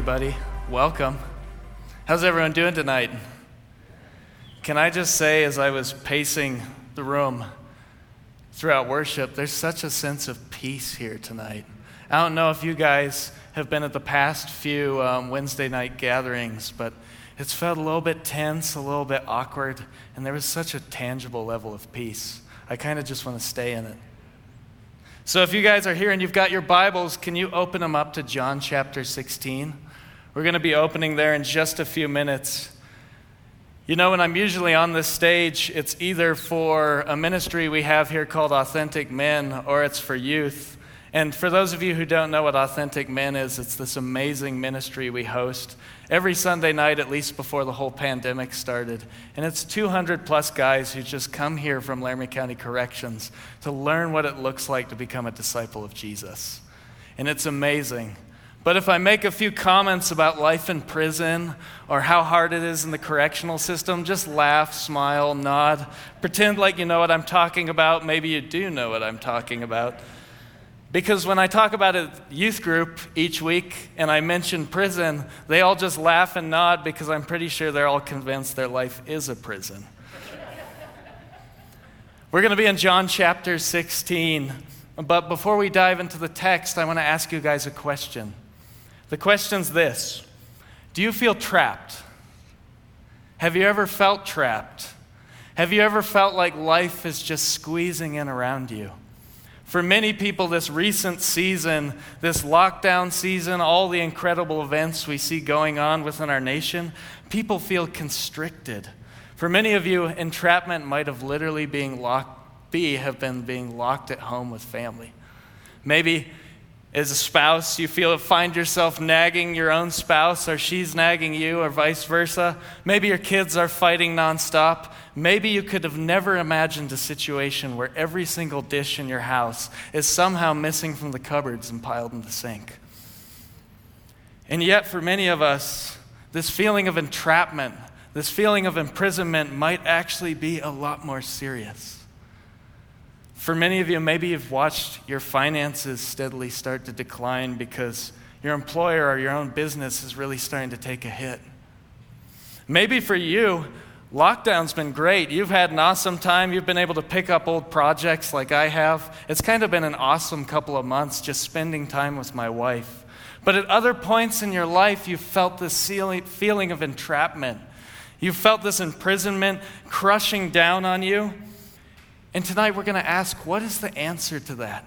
everybody. Welcome. How's everyone doing tonight? Can I just say, as I was pacing the room throughout worship, there's such a sense of peace here tonight. I don't know if you guys have been at the past few um, Wednesday night gatherings, but it's felt a little bit tense, a little bit awkward, and there was such a tangible level of peace. I kind of just want to stay in it. So if you guys are here and you've got your Bibles, can you open them up to John chapter 16? We're going to be opening there in just a few minutes. You know, when I'm usually on this stage, it's either for a ministry we have here called Authentic Men or it's for youth. And for those of you who don't know what Authentic Men is, it's this amazing ministry we host every Sunday night, at least before the whole pandemic started. And it's 200 plus guys who just come here from Laramie County Corrections to learn what it looks like to become a disciple of Jesus. And it's amazing. But if I make a few comments about life in prison or how hard it is in the correctional system, just laugh, smile, nod, pretend like you know what I'm talking about. Maybe you do know what I'm talking about. Because when I talk about a youth group each week and I mention prison, they all just laugh and nod because I'm pretty sure they're all convinced their life is a prison. We're going to be in John chapter 16. But before we dive into the text, I want to ask you guys a question. The question's this Do you feel trapped? Have you ever felt trapped? Have you ever felt like life is just squeezing in around you? For many people, this recent season, this lockdown season, all the incredible events we see going on within our nation, people feel constricted. For many of you, entrapment might have literally being locked, be have been being locked at home with family. Maybe as a spouse, you feel find yourself nagging your own spouse, or she's nagging you, or vice versa. Maybe your kids are fighting nonstop. Maybe you could have never imagined a situation where every single dish in your house is somehow missing from the cupboards and piled in the sink. And yet, for many of us, this feeling of entrapment, this feeling of imprisonment might actually be a lot more serious. For many of you, maybe you've watched your finances steadily start to decline because your employer or your own business is really starting to take a hit. Maybe for you, lockdown's been great. You've had an awesome time. You've been able to pick up old projects like I have. It's kind of been an awesome couple of months just spending time with my wife. But at other points in your life, you've felt this feeling of entrapment. You've felt this imprisonment crushing down on you. And tonight we're going to ask what is the answer to that?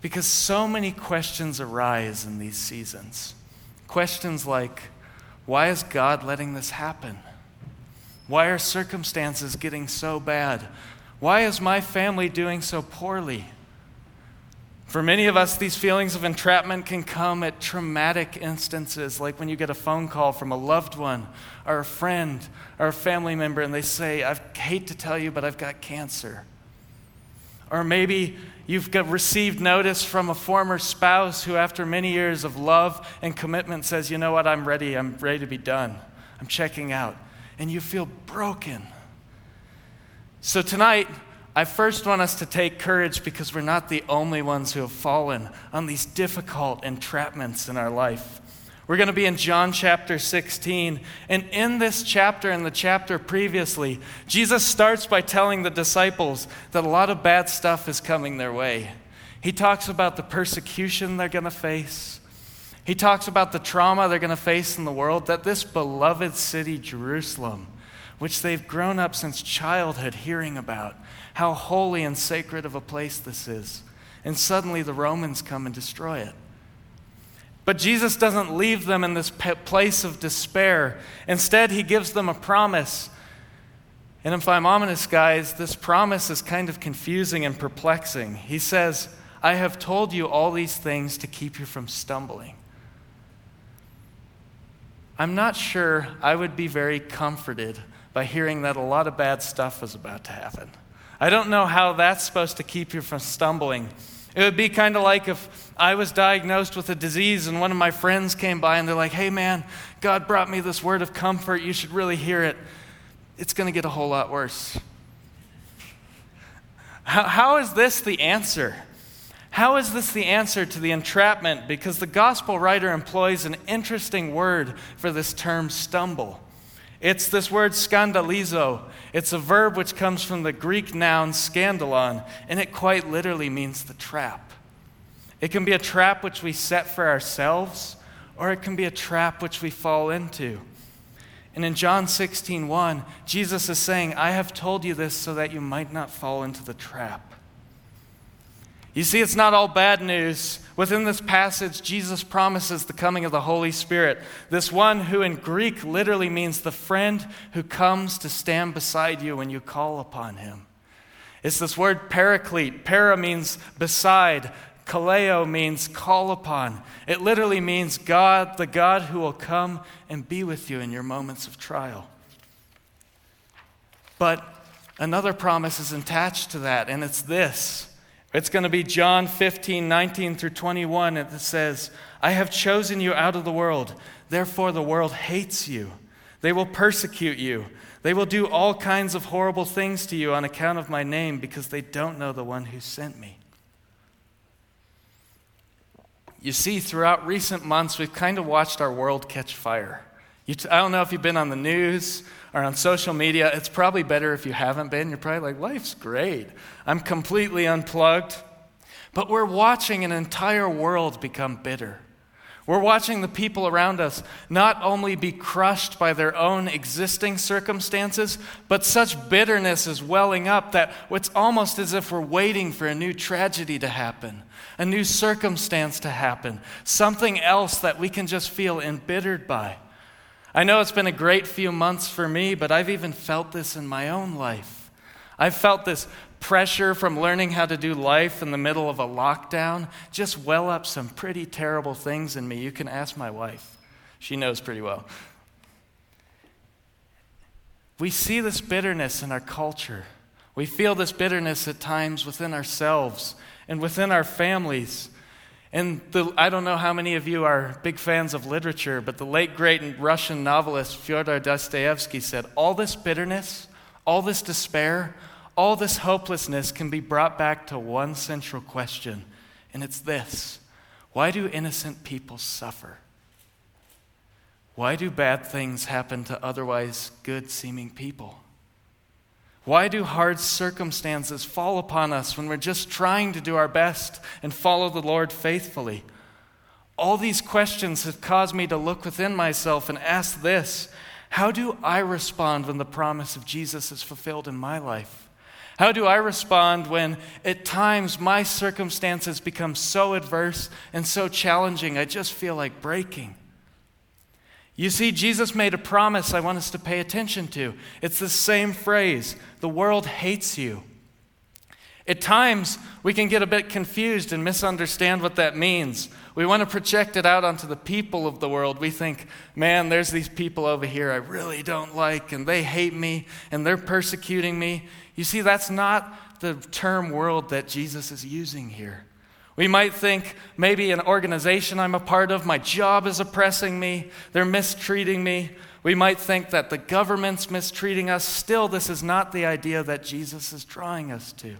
Because so many questions arise in these seasons. Questions like, why is God letting this happen? Why are circumstances getting so bad? Why is my family doing so poorly? For many of us, these feelings of entrapment can come at traumatic instances, like when you get a phone call from a loved one or a friend or a family member, and they say, I hate to tell you, but I've got cancer. Or maybe you've received notice from a former spouse who, after many years of love and commitment, says, You know what? I'm ready. I'm ready to be done. I'm checking out. And you feel broken. So tonight, I first want us to take courage because we're not the only ones who have fallen on these difficult entrapments in our life. We're going to be in John chapter 16. And in this chapter and the chapter previously, Jesus starts by telling the disciples that a lot of bad stuff is coming their way. He talks about the persecution they're going to face. He talks about the trauma they're going to face in the world, that this beloved city, Jerusalem, which they've grown up since childhood hearing about, how holy and sacred of a place this is. And suddenly the Romans come and destroy it. But Jesus doesn't leave them in this place of despair. Instead, he gives them a promise. And if I'm ominous, guys, this promise is kind of confusing and perplexing. He says, I have told you all these things to keep you from stumbling. I'm not sure I would be very comforted by hearing that a lot of bad stuff is about to happen. I don't know how that's supposed to keep you from stumbling. It would be kind of like if I was diagnosed with a disease and one of my friends came by and they're like, hey man, God brought me this word of comfort. You should really hear it. It's going to get a whole lot worse. How, how is this the answer? How is this the answer to the entrapment? Because the gospel writer employs an interesting word for this term stumble. It's this word scandalizo. It's a verb which comes from the Greek noun scandalon, and it quite literally means the trap. It can be a trap which we set for ourselves, or it can be a trap which we fall into. And in John 16, 1, Jesus is saying, I have told you this so that you might not fall into the trap. You see, it's not all bad news. Within this passage, Jesus promises the coming of the Holy Spirit, this one who in Greek literally means the friend who comes to stand beside you when you call upon him. It's this word paraclete. Para means beside, kaleo means call upon. It literally means God, the God who will come and be with you in your moments of trial. But another promise is attached to that, and it's this it's going to be John 15, 19 through 21. It says, I have chosen you out of the world. Therefore, the world hates you. They will persecute you. They will do all kinds of horrible things to you on account of my name because they don't know the one who sent me. You see, throughout recent months, we've kind of watched our world catch fire. T- I don't know if you've been on the news or on social media, it's probably better if you haven't been. You're probably like, life's great. I'm completely unplugged. But we're watching an entire world become bitter. We're watching the people around us not only be crushed by their own existing circumstances, but such bitterness is welling up that it's almost as if we're waiting for a new tragedy to happen, a new circumstance to happen, something else that we can just feel embittered by. I know it's been a great few months for me, but I've even felt this in my own life. I've felt this pressure from learning how to do life in the middle of a lockdown just well up some pretty terrible things in me. You can ask my wife, she knows pretty well. We see this bitterness in our culture. We feel this bitterness at times within ourselves and within our families. And the, I don't know how many of you are big fans of literature, but the late great Russian novelist Fyodor Dostoevsky said, All this bitterness, all this despair, all this hopelessness can be brought back to one central question, and it's this Why do innocent people suffer? Why do bad things happen to otherwise good seeming people? Why do hard circumstances fall upon us when we're just trying to do our best and follow the Lord faithfully? All these questions have caused me to look within myself and ask this How do I respond when the promise of Jesus is fulfilled in my life? How do I respond when at times my circumstances become so adverse and so challenging, I just feel like breaking? You see, Jesus made a promise I want us to pay attention to. It's the same phrase the world hates you. At times, we can get a bit confused and misunderstand what that means. We want to project it out onto the people of the world. We think, man, there's these people over here I really don't like, and they hate me, and they're persecuting me. You see, that's not the term world that Jesus is using here. We might think maybe an organization I'm a part of, my job is oppressing me, they're mistreating me. We might think that the government's mistreating us. Still, this is not the idea that Jesus is drawing us to.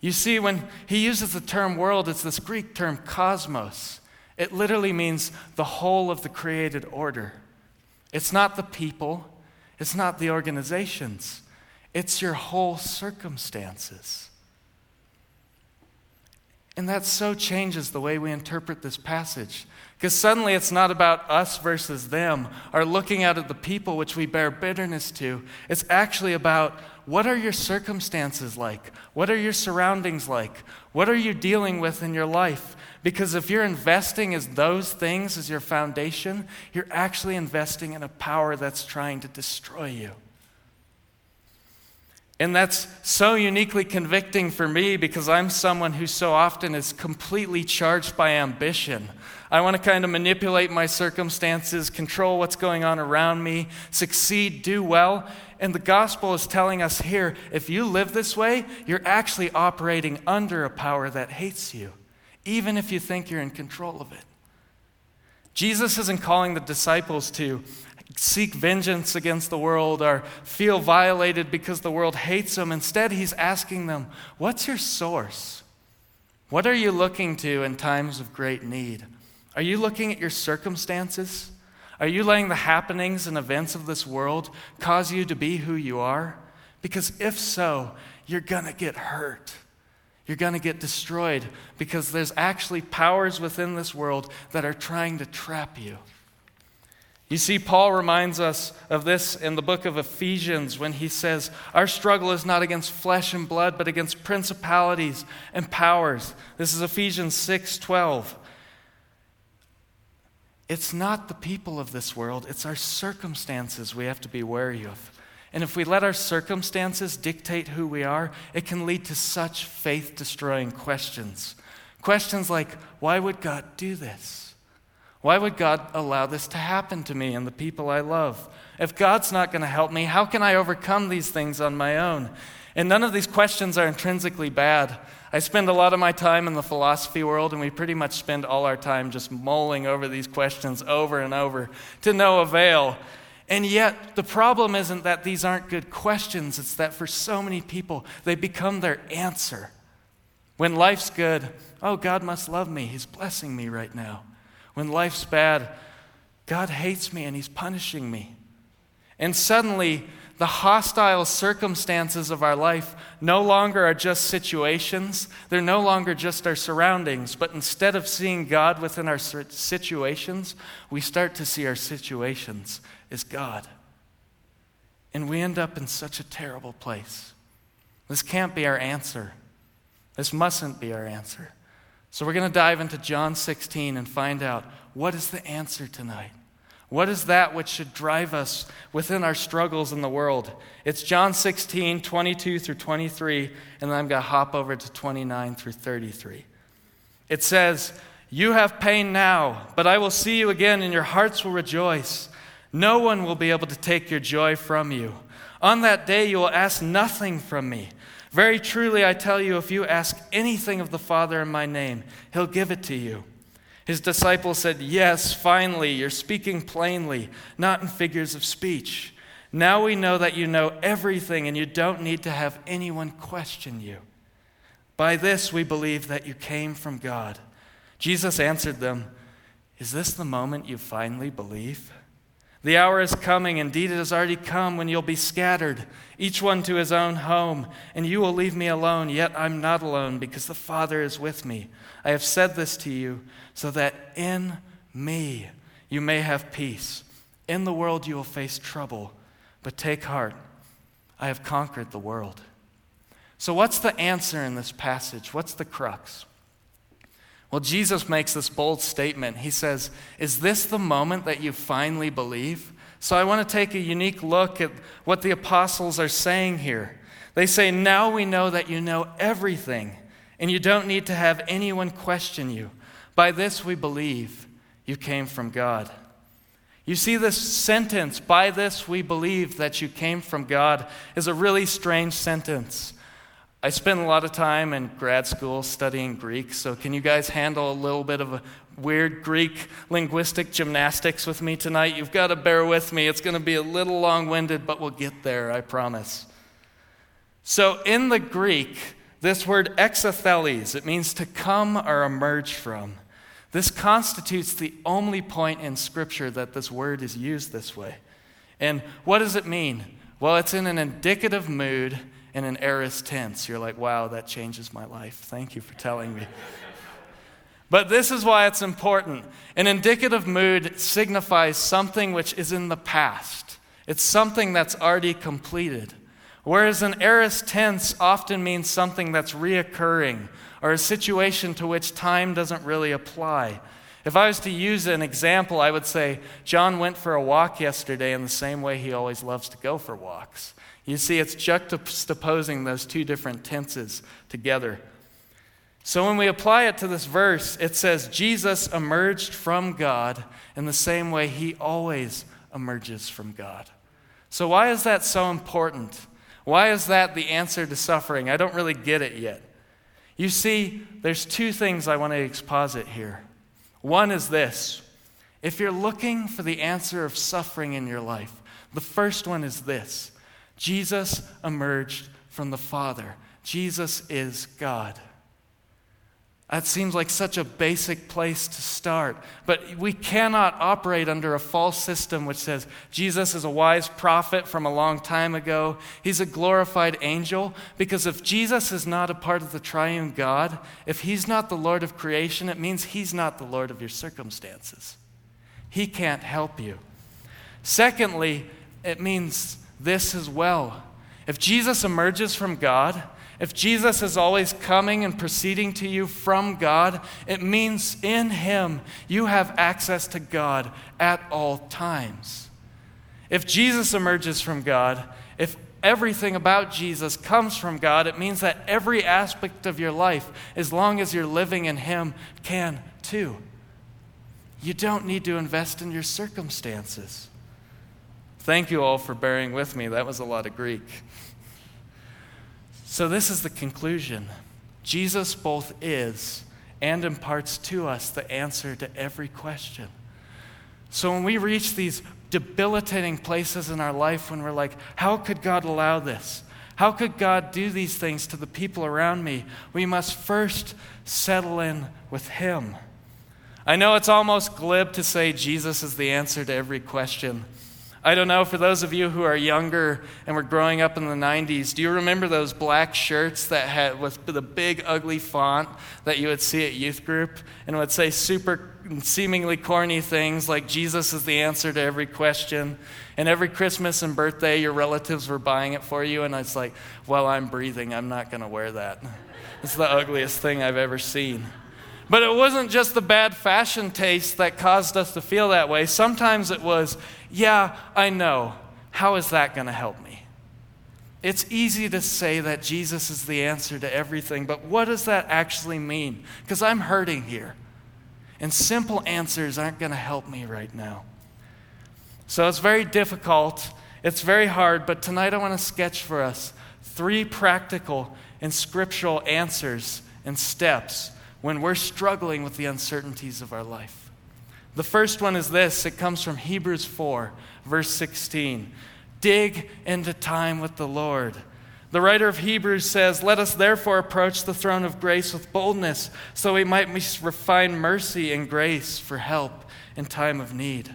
You see, when he uses the term world, it's this Greek term cosmos. It literally means the whole of the created order. It's not the people, it's not the organizations, it's your whole circumstances. And that so changes the way we interpret this passage. Because suddenly it's not about us versus them or looking out at the people which we bear bitterness to. It's actually about what are your circumstances like? What are your surroundings like? What are you dealing with in your life? Because if you're investing as those things as your foundation, you're actually investing in a power that's trying to destroy you. And that's so uniquely convicting for me because I'm someone who so often is completely charged by ambition. I want to kind of manipulate my circumstances, control what's going on around me, succeed, do well. And the gospel is telling us here if you live this way, you're actually operating under a power that hates you, even if you think you're in control of it. Jesus isn't calling the disciples to seek vengeance against the world or feel violated because the world hates them. Instead, he's asking them, What's your source? What are you looking to in times of great need? Are you looking at your circumstances? Are you letting the happenings and events of this world cause you to be who you are? Because if so, you're going to get hurt. You're going to get destroyed because there's actually powers within this world that are trying to trap you. You see, Paul reminds us of this in the book of Ephesians when he says, Our struggle is not against flesh and blood, but against principalities and powers. This is Ephesians 6 12. It's not the people of this world, it's our circumstances we have to be wary of. And if we let our circumstances dictate who we are, it can lead to such faith destroying questions. Questions like, Why would God do this? Why would God allow this to happen to me and the people I love? If God's not going to help me, how can I overcome these things on my own? And none of these questions are intrinsically bad. I spend a lot of my time in the philosophy world, and we pretty much spend all our time just mulling over these questions over and over to no avail. And yet, the problem isn't that these aren't good questions, it's that for so many people, they become their answer. When life's good, oh, God must love me. He's blessing me right now. When life's bad, God hates me and He's punishing me. And suddenly, the hostile circumstances of our life no longer are just situations. They're no longer just our surroundings. But instead of seeing God within our situations, we start to see our situations as God. And we end up in such a terrible place. This can't be our answer. This mustn't be our answer. So we're going to dive into John 16 and find out what is the answer tonight? What is that which should drive us within our struggles in the world? It's John 16, 22 through 23, and then I'm going to hop over to 29 through 33. It says, You have pain now, but I will see you again, and your hearts will rejoice. No one will be able to take your joy from you. On that day, you will ask nothing from me. Very truly, I tell you, if you ask anything of the Father in my name, he'll give it to you. His disciples said, Yes, finally, you're speaking plainly, not in figures of speech. Now we know that you know everything and you don't need to have anyone question you. By this we believe that you came from God. Jesus answered them, Is this the moment you finally believe? The hour is coming, indeed, it has already come, when you'll be scattered, each one to his own home, and you will leave me alone. Yet I'm not alone, because the Father is with me. I have said this to you, so that in me you may have peace. In the world you will face trouble, but take heart. I have conquered the world. So, what's the answer in this passage? What's the crux? Well, Jesus makes this bold statement. He says, Is this the moment that you finally believe? So I want to take a unique look at what the apostles are saying here. They say, Now we know that you know everything, and you don't need to have anyone question you. By this we believe you came from God. You see, this sentence, by this we believe that you came from God, is a really strange sentence. I spent a lot of time in grad school studying Greek, so can you guys handle a little bit of a weird Greek linguistic gymnastics with me tonight? You've got to bear with me. It's going to be a little long winded, but we'll get there, I promise. So, in the Greek, this word exelthes, it means to come or emerge from. This constitutes the only point in Scripture that this word is used this way. And what does it mean? Well, it's in an indicative mood in an aorist tense. You're like, wow, that changes my life. Thank you for telling me. but this is why it's important. An indicative mood signifies something which is in the past, it's something that's already completed. Whereas an aorist tense often means something that's reoccurring or a situation to which time doesn't really apply. If I was to use an example, I would say John went for a walk yesterday in the same way he always loves to go for walks. You see, it's juxtaposing those two different tenses together. So when we apply it to this verse, it says Jesus emerged from God in the same way he always emerges from God. So, why is that so important? Why is that the answer to suffering? I don't really get it yet. You see, there's two things I want to exposit here. One is this if you're looking for the answer of suffering in your life, the first one is this Jesus emerged from the Father. Jesus is God. That seems like such a basic place to start. But we cannot operate under a false system which says Jesus is a wise prophet from a long time ago. He's a glorified angel. Because if Jesus is not a part of the triune God, if he's not the Lord of creation, it means he's not the Lord of your circumstances. He can't help you. Secondly, it means this as well. If Jesus emerges from God, if Jesus is always coming and proceeding to you from God, it means in Him you have access to God at all times. If Jesus emerges from God, if everything about Jesus comes from God, it means that every aspect of your life, as long as you're living in Him, can too. You don't need to invest in your circumstances. Thank you all for bearing with me. That was a lot of Greek. So, this is the conclusion Jesus both is and imparts to us the answer to every question. So, when we reach these debilitating places in our life when we're like, how could God allow this? How could God do these things to the people around me? We must first settle in with Him. I know it's almost glib to say Jesus is the answer to every question. I don't know, for those of you who are younger and were growing up in the 90s, do you remember those black shirts that had with the big ugly font that you would see at youth group and would say super seemingly corny things like Jesus is the answer to every question and every Christmas and birthday your relatives were buying it for you and it's like, "Well, I'm breathing. I'm not going to wear that." It's the ugliest thing I've ever seen. But it wasn't just the bad fashion taste that caused us to feel that way. Sometimes it was, yeah, I know. How is that going to help me? It's easy to say that Jesus is the answer to everything, but what does that actually mean? Because I'm hurting here. And simple answers aren't going to help me right now. So it's very difficult. It's very hard, but tonight I want to sketch for us three practical and scriptural answers and steps when we're struggling with the uncertainties of our life. The first one is this it comes from Hebrews 4, verse 16. Dig into time with the Lord. The writer of Hebrews says, Let us therefore approach the throne of grace with boldness, so we might refine mercy and grace for help in time of need.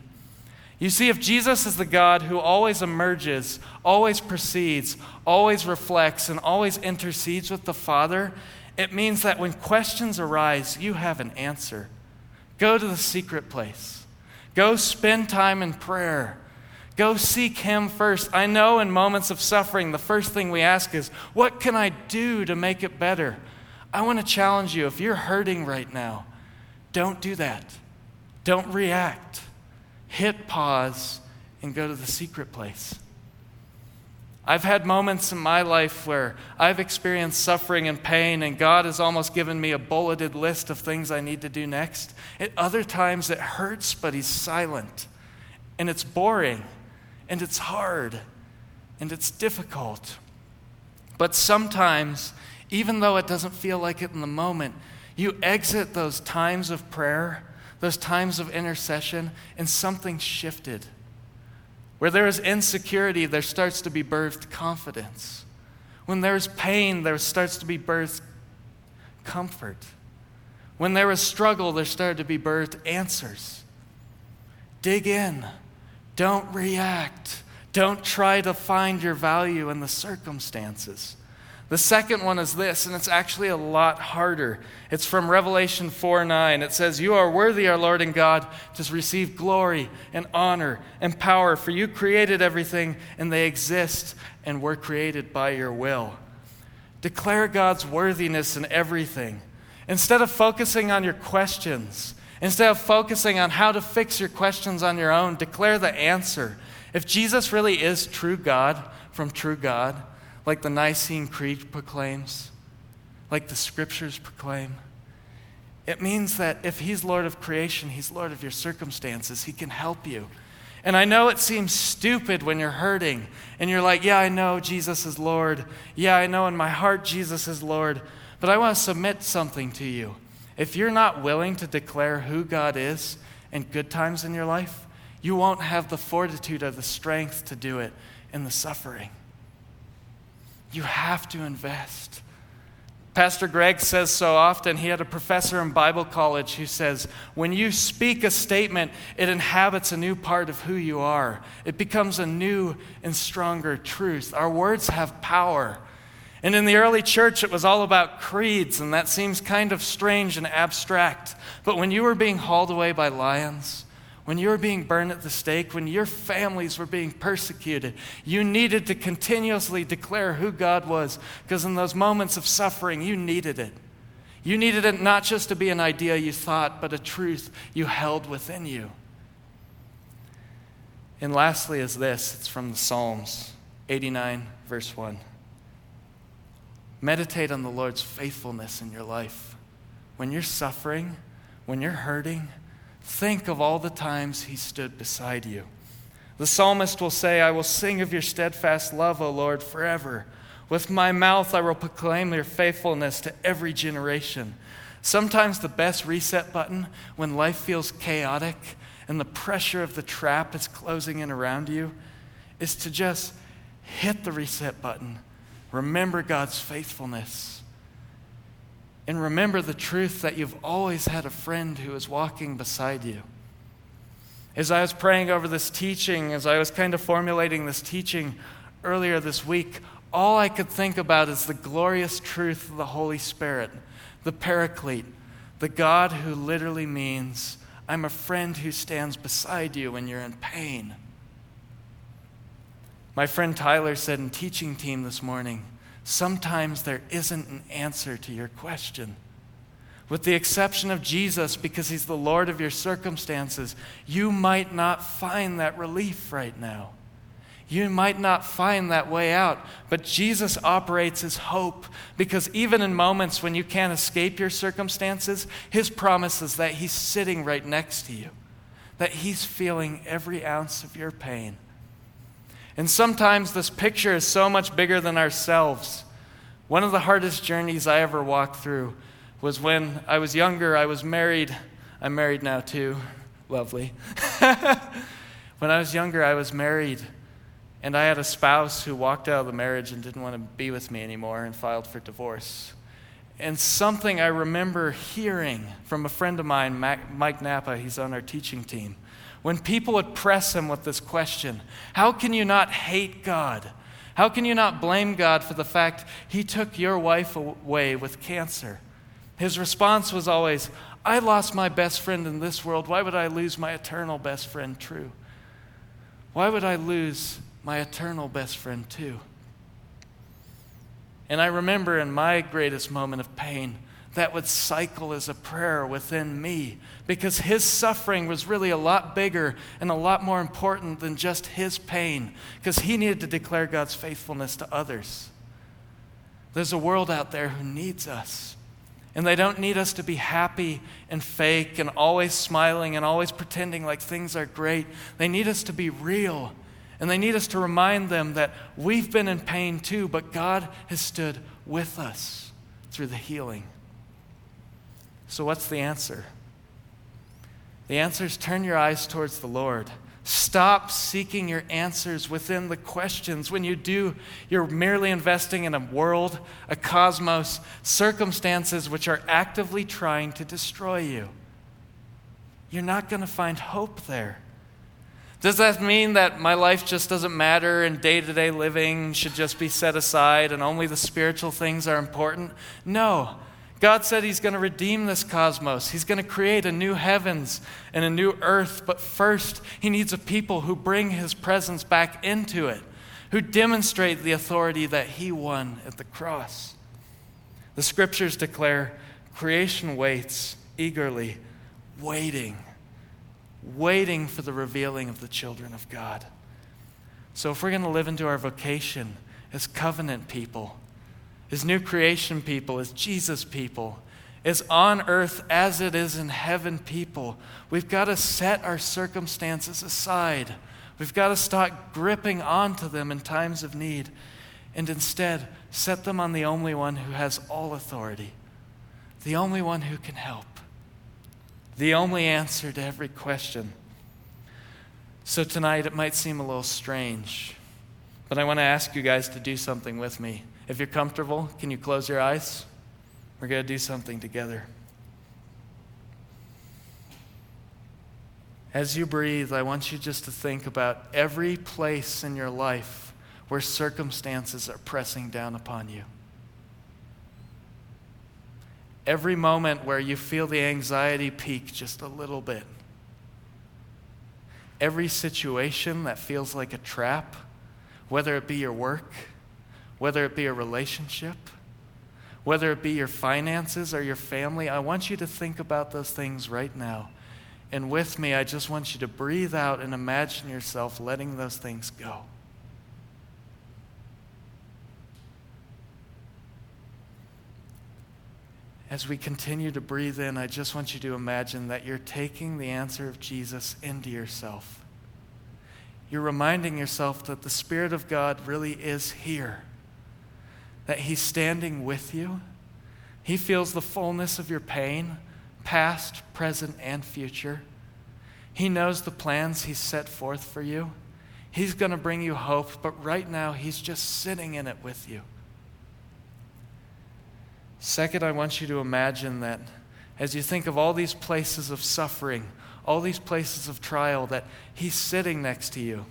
You see, if Jesus is the God who always emerges, always proceeds, always reflects, and always intercedes with the Father, it means that when questions arise, you have an answer. Go to the secret place. Go spend time in prayer. Go seek Him first. I know in moments of suffering, the first thing we ask is, What can I do to make it better? I want to challenge you if you're hurting right now, don't do that. Don't react. Hit pause and go to the secret place. I've had moments in my life where I've experienced suffering and pain, and God has almost given me a bulleted list of things I need to do next. At other times, it hurts, but He's silent, and it's boring, and it's hard, and it's difficult. But sometimes, even though it doesn't feel like it in the moment, you exit those times of prayer, those times of intercession, and something shifted where there is insecurity, there starts to be birthed confidence. When there's pain, there starts to be birthed comfort. When there is struggle, there started to be birthed answers. Dig in. Don't react. Don't try to find your value in the circumstances. The second one is this, and it's actually a lot harder. It's from Revelation 4 9. It says, You are worthy, our Lord and God, to receive glory and honor and power, for you created everything, and they exist and were created by your will. Declare God's worthiness in everything. Instead of focusing on your questions, instead of focusing on how to fix your questions on your own, declare the answer. If Jesus really is true God from true God, like the Nicene Creed proclaims, like the scriptures proclaim. It means that if He's Lord of creation, He's Lord of your circumstances. He can help you. And I know it seems stupid when you're hurting and you're like, yeah, I know Jesus is Lord. Yeah, I know in my heart Jesus is Lord. But I want to submit something to you. If you're not willing to declare who God is in good times in your life, you won't have the fortitude or the strength to do it in the suffering. You have to invest. Pastor Greg says so often, he had a professor in Bible college who says, when you speak a statement, it inhabits a new part of who you are. It becomes a new and stronger truth. Our words have power. And in the early church, it was all about creeds, and that seems kind of strange and abstract. But when you were being hauled away by lions, when you were being burned at the stake, when your families were being persecuted, you needed to continuously declare who God was because in those moments of suffering, you needed it. You needed it not just to be an idea you thought, but a truth you held within you. And lastly, is this it's from the Psalms 89, verse 1. Meditate on the Lord's faithfulness in your life. When you're suffering, when you're hurting, Think of all the times he stood beside you. The psalmist will say, I will sing of your steadfast love, O Lord, forever. With my mouth I will proclaim your faithfulness to every generation. Sometimes the best reset button when life feels chaotic and the pressure of the trap is closing in around you is to just hit the reset button. Remember God's faithfulness and remember the truth that you've always had a friend who is walking beside you. As I was praying over this teaching, as I was kind of formulating this teaching earlier this week, all I could think about is the glorious truth of the Holy Spirit, the Paraclete, the God who literally means, I'm a friend who stands beside you when you're in pain. My friend Tyler said in teaching team this morning, sometimes there isn't an answer to your question. With the exception of Jesus, because he's the Lord of your circumstances, you might not find that relief right now. You might not find that way out, but Jesus operates as hope because even in moments when you can't escape your circumstances, his promise is that he's sitting right next to you, that he's feeling every ounce of your pain. And sometimes this picture is so much bigger than ourselves. One of the hardest journeys I ever walked through was when I was younger. I was married. I'm married now, too. Lovely. when I was younger, I was married, and I had a spouse who walked out of the marriage and didn't want to be with me anymore and filed for divorce. And something I remember hearing from a friend of mine, Mike Napa, he's on our teaching team when people would press him with this question How can you not hate God? How can you not blame God for the fact he took your wife away with cancer? His response was always, I lost my best friend in this world. Why would I lose my eternal best friend, true? Why would I lose my eternal best friend, too? And I remember in my greatest moment of pain, that would cycle as a prayer within me because his suffering was really a lot bigger and a lot more important than just his pain because he needed to declare God's faithfulness to others. There's a world out there who needs us. And they don't need us to be happy and fake and always smiling and always pretending like things are great. They need us to be real. And they need us to remind them that we've been in pain too, but God has stood with us through the healing. So, what's the answer? The answer is turn your eyes towards the Lord. Stop seeking your answers within the questions. When you do, you're merely investing in a world, a cosmos, circumstances which are actively trying to destroy you. You're not going to find hope there. Does that mean that my life just doesn't matter and day to day living should just be set aside and only the spiritual things are important? No. God said He's going to redeem this cosmos. He's going to create a new heavens and a new earth. But first, He needs a people who bring His presence back into it, who demonstrate the authority that He won at the cross. The scriptures declare creation waits eagerly, waiting, waiting for the revealing of the children of God. So, if we're going to live into our vocation as covenant people, as new creation people, as Jesus people, as on earth as it is in heaven people. We've got to set our circumstances aside. We've got to stop gripping onto them in times of need and instead set them on the only one who has all authority, the only one who can help, the only answer to every question. So tonight it might seem a little strange, but I want to ask you guys to do something with me. If you're comfortable, can you close your eyes? We're going to do something together. As you breathe, I want you just to think about every place in your life where circumstances are pressing down upon you. Every moment where you feel the anxiety peak just a little bit. Every situation that feels like a trap, whether it be your work, whether it be a relationship, whether it be your finances or your family, I want you to think about those things right now. And with me, I just want you to breathe out and imagine yourself letting those things go. As we continue to breathe in, I just want you to imagine that you're taking the answer of Jesus into yourself. You're reminding yourself that the Spirit of God really is here, that He's standing with you. He feels the fullness of your pain, past, present, and future. He knows the plans He's set forth for you. He's going to bring you hope, but right now, He's just sitting in it with you. Second, I want you to imagine that as you think of all these places of suffering, all these places of trial, that He's sitting next to you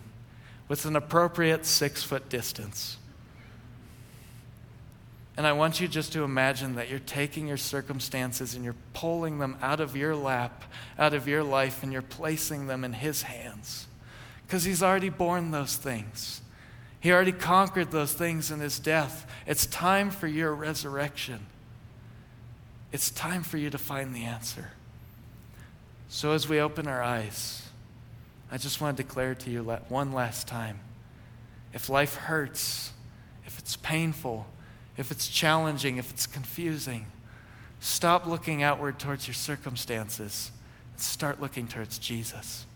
with an appropriate six foot distance. And I want you just to imagine that you're taking your circumstances and you're pulling them out of your lap, out of your life, and you're placing them in His hands. Because He's already borne those things, He already conquered those things in His death. It's time for your resurrection. It's time for you to find the answer. So, as we open our eyes, I just want to declare to you one last time if life hurts, if it's painful, if it's challenging, if it's confusing, stop looking outward towards your circumstances and start looking towards Jesus.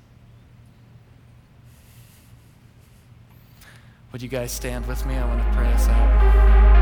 Would you guys stand with me? I want to pray us out.